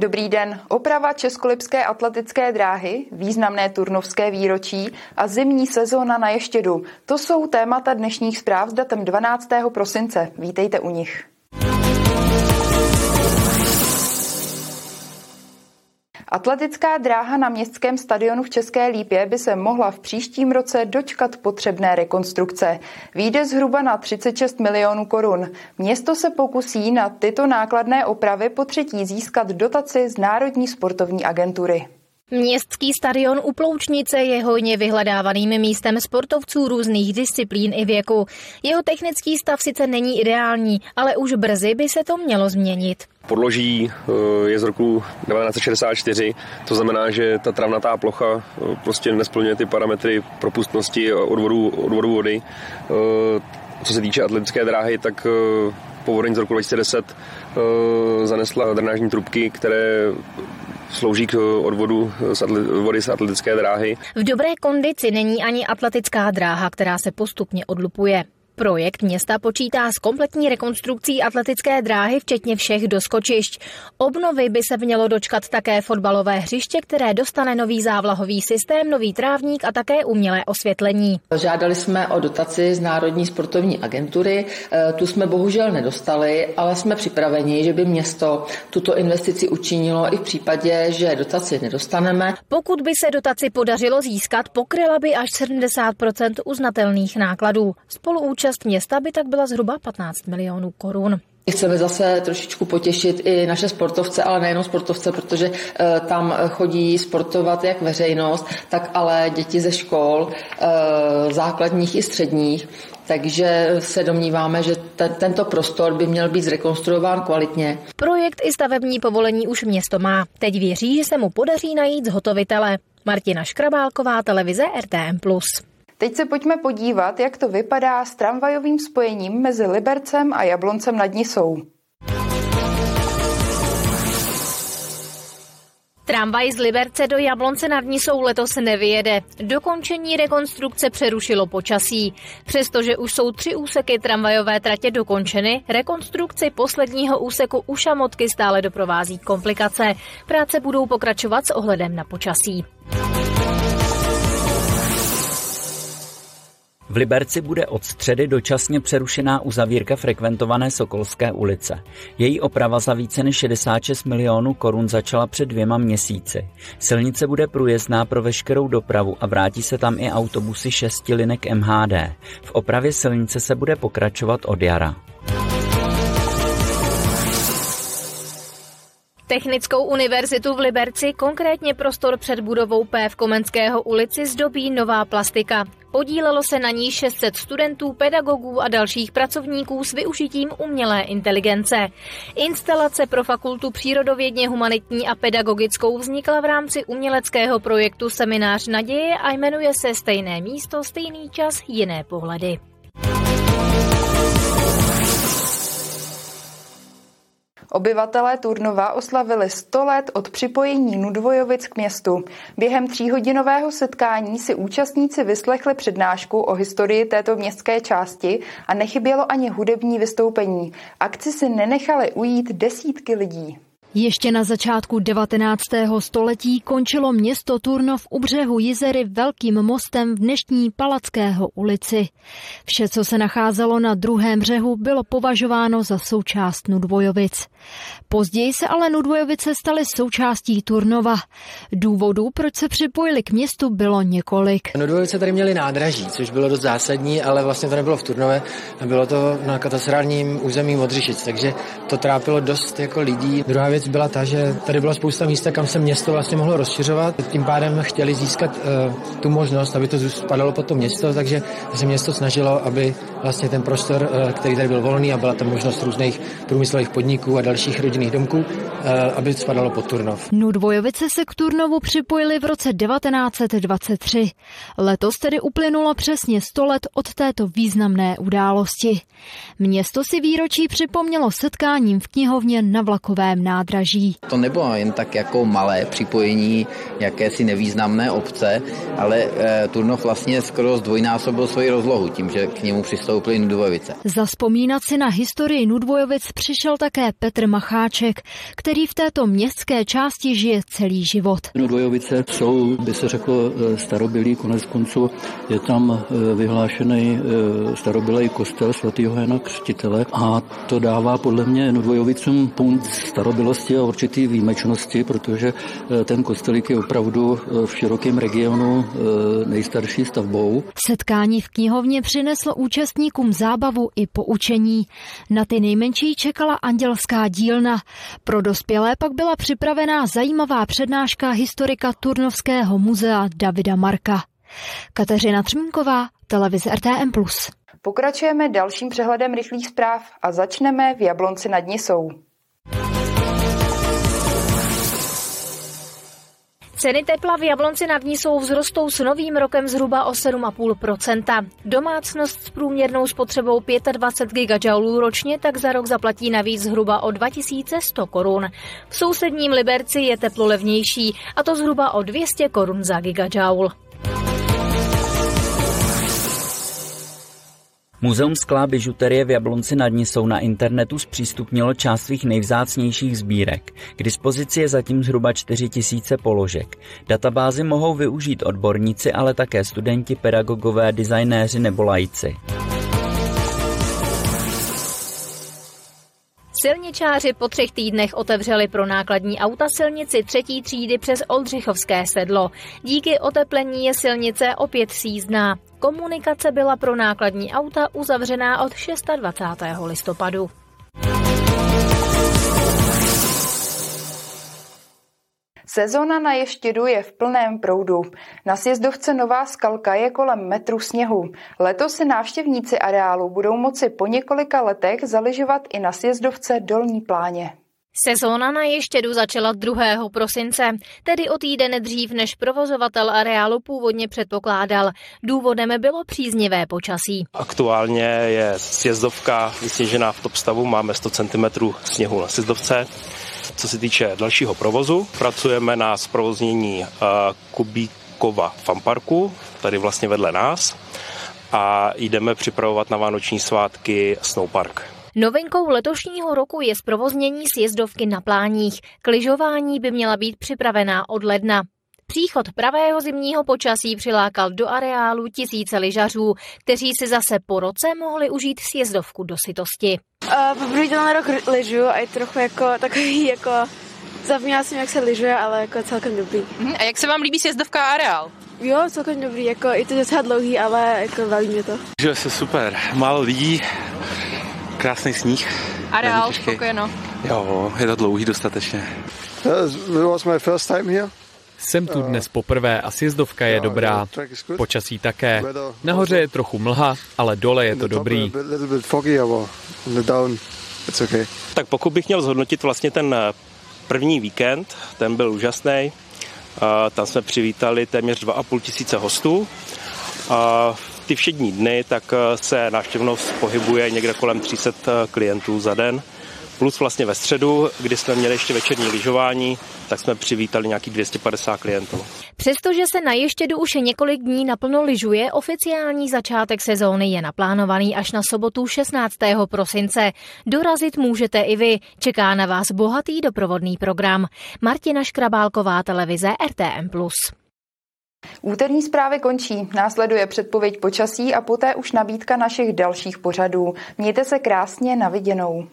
Dobrý den. Oprava Českolipské atletické dráhy, významné turnovské výročí a zimní sezóna na Ještědu. To jsou témata dnešních zpráv s datem 12. prosince. Vítejte u nich. Atletická dráha na městském stadionu v České Lípě by se mohla v příštím roce dočkat potřebné rekonstrukce. Výjde zhruba na 36 milionů korun. Město se pokusí na tyto nákladné opravy po třetí získat dotaci z Národní sportovní agentury. Městský stadion u Ploučnice je hojně vyhledávaným místem sportovců různých disciplín i věku. Jeho technický stav sice není ideální, ale už brzy by se to mělo změnit. Podloží eh, je z roku 1964, to znamená, že ta travnatá plocha eh, prostě nesplňuje ty parametry propustnosti odvodu, odvodu vody. Eh, co se týče atletické dráhy, tak povodeň z roku 2010 zanesla drenážní trubky, které slouží k odvodu z vody z atletické dráhy. V dobré kondici není ani atletická dráha, která se postupně odlupuje. Projekt města počítá s kompletní rekonstrukcí atletické dráhy, včetně všech doskočišť. Obnovy by se mělo dočkat také fotbalové hřiště, které dostane nový závlahový systém, nový trávník a také umělé osvětlení. Žádali jsme o dotaci z Národní sportovní agentury, e, tu jsme bohužel nedostali, ale jsme připraveni, že by město tuto investici učinilo i v případě, že dotaci nedostaneme. Pokud by se dotaci podařilo získat, pokryla by až 70% uznatelných nákladů. Spoluúčast Účast města by tak byla zhruba 15 milionů korun. Chceme zase trošičku potěšit i naše sportovce, ale nejenom sportovce, protože e, tam chodí sportovat jak veřejnost, tak ale děti ze škol, e, základních i středních. Takže se domníváme, že ten, tento prostor by měl být zrekonstruován kvalitně. Projekt i stavební povolení už město má. Teď věří, že se mu podaří najít zhotovitele. Martina Škrabálková, televize RTM+. Teď se pojďme podívat, jak to vypadá s tramvajovým spojením mezi Libercem a Jabloncem nad Nisou. Tramvaj z Liberce do Jablonce nad Nisou letos nevyjede. Dokončení rekonstrukce přerušilo počasí. Přestože už jsou tři úseky tramvajové tratě dokončeny, rekonstrukci posledního úseku u Šamotky stále doprovází komplikace. Práce budou pokračovat s ohledem na počasí. V Liberci bude od středy dočasně přerušená uzavírka frekventované Sokolské ulice. Její oprava za více než 66 milionů korun začala před dvěma měsíci. Silnice bude průjezdná pro veškerou dopravu a vrátí se tam i autobusy šesti linek MHD. V opravě silnice se bude pokračovat od jara. Technickou univerzitu v Liberci, konkrétně prostor před budovou P v Komenského ulici, zdobí nová plastika. Podílelo se na ní 600 studentů, pedagogů a dalších pracovníků s využitím umělé inteligence. Instalace pro fakultu přírodovědně humanitní a pedagogickou vznikla v rámci uměleckého projektu Seminář naděje a jmenuje se Stejné místo, stejný čas, jiné pohledy. Obyvatelé Turnova oslavili 100 let od připojení Nudvojovic k městu. Během tříhodinového setkání si účastníci vyslechli přednášku o historii této městské části a nechybělo ani hudební vystoupení. Akci si nenechali ujít desítky lidí. Ještě na začátku 19. století končilo město Turnov u břehu Jizery velkým mostem v dnešní Palackého ulici. Vše, co se nacházelo na druhém břehu, bylo považováno za součást Nudvojovic. Později se ale Nudvojovice staly součástí Turnova. Důvodů, proč se připojili k městu, bylo několik. Nudvojovice tady měli nádraží, což bylo dost zásadní, ale vlastně to nebylo v Turnove, bylo to na katastrálním území Modřišic, takže to trápilo dost jako lidí. Druhá věc byla ta, že tady byla spousta místa, kam se město vlastně mohlo rozšiřovat. Tím pádem chtěli získat uh, tu možnost, aby to spadalo pod to město, takže se město snažilo, aby vlastně ten prostor, uh, který tady byl volný a byla tam možnost různých průmyslových podniků a dalších rodinných domků, eh, aby spadalo pod Turnov. Nudvojovice se k Turnovu připojili v roce 1923. Letos tedy uplynulo přesně 100 let od této významné události. Město si výročí připomnělo setkáním v knihovně na vlakovém nádraží. To nebylo jen tak jako malé připojení jakési nevýznamné obce, ale e, Turnov vlastně skoro zdvojnásobil svoji rozlohu tím, že k němu přistoupil nastoupili Nudvojovice. Zaspomínat si na historii Nudvojovic přišel také Petr Macháček, který v této městské části žije celý život. Nudvojovice jsou, by se řeklo, starobylý, konec konců je tam vyhlášený starobylý kostel svatého Jana Křtitele a to dává podle mě Nudvojovicům punkt starobylosti a určitý výjimečnosti, protože ten kostelík je opravdu v širokém regionu nejstarší stavbou. Setkání v knihovně přineslo účastníkům zábavu i poučení. Na ty nejmenší čekala andělská dílna. Pro dospělé pak byla připravená zajímavá přednáška historika Turnovského muzea Davida Marka. Kateřina Třmínková, televize RTM+. Pokračujeme dalším přehledem rychlých zpráv a začneme v Jablonci nad Nisou. Ceny tepla v Jablonci nad Nisou vzrostou s novým rokem zhruba o 7,5%. Domácnost s průměrnou spotřebou 25 gigajoulů ročně tak za rok zaplatí navíc zhruba o 2100 korun. V sousedním Liberci je teplo levnější, a to zhruba o 200 korun za gigajoule. Muzeum skla bižuterie v Jablonci nad Nisou na internetu zpřístupnilo část svých nejvzácnějších sbírek. K dispozici je zatím zhruba 4000 položek. Databázy mohou využít odborníci, ale také studenti, pedagogové, designéři nebo lajci. Silničáři po třech týdnech otevřeli pro nákladní auta silnici třetí třídy přes Oldřichovské sedlo. Díky oteplení je silnice opět sízná. Komunikace byla pro nákladní auta uzavřená od 26. listopadu. Sezona na ještědu je v plném proudu. Na sjezdovce Nová skalka je kolem metru sněhu. Letos si návštěvníci areálu budou moci po několika letech zaližovat i na sjezdovce Dolní pláně. Sezóna na ještědu začala 2. prosince, tedy o týden dřív, než provozovatel areálu původně předpokládal. Důvodem bylo příznivé počasí. Aktuálně je sjezdovka vysněžená v top stavu, máme 100 cm sněhu na sjezdovce. Co se týče dalšího provozu, pracujeme na zprovoznění Kubíkova fanparku, tady vlastně vedle nás, a jdeme připravovat na vánoční svátky Snowpark. Novinkou letošního roku je zprovoznění sjezdovky na pláních. Kližování by měla být připravená od ledna. Příchod pravého zimního počasí přilákal do areálu tisíce lyžařů, kteří si zase po roce mohli užít sjezdovku do sytosti. Uh, poprvé ten rok lyžu a je trochu jako takový jako Zapomněla jsem, jak se lyžuje, ale jako celkem dobrý. Uh-huh. A jak se vám líbí sjezdovka a areál? Jo, celkem dobrý, jako je to docela dlouhý, ale jako baví mě to. Že se super, málo lidí, krásný sníh. Areál, spokojeno. Jo, je to dlouhý dostatečně. That was my first time here. Jsem tu dnes poprvé a sjezdovka je dobrá. Počasí také. Nahoře je trochu mlha, ale dole je to dobrý. Tak pokud bych měl zhodnotit vlastně ten eh, první víkend, ten byl úžasný. Tam jsme přivítali téměř 2,5 tisíce hostů. Ty všední dny tak eh, se návštěvnost pohybuje někde kolem 300 eh, klientů za den plus vlastně ve středu, kdy jsme měli ještě večerní lyžování, tak jsme přivítali nějaký 250 klientů. Přestože se na Ještědu už několik dní naplno lyžuje, oficiální začátek sezóny je naplánovaný až na sobotu 16. prosince. Dorazit můžete i vy. Čeká na vás bohatý doprovodný program. Martina Škrabálková, televize RTM+. Úterní zprávy končí, následuje předpověď počasí a poté už nabídka našich dalších pořadů. Mějte se krásně, na viděnou.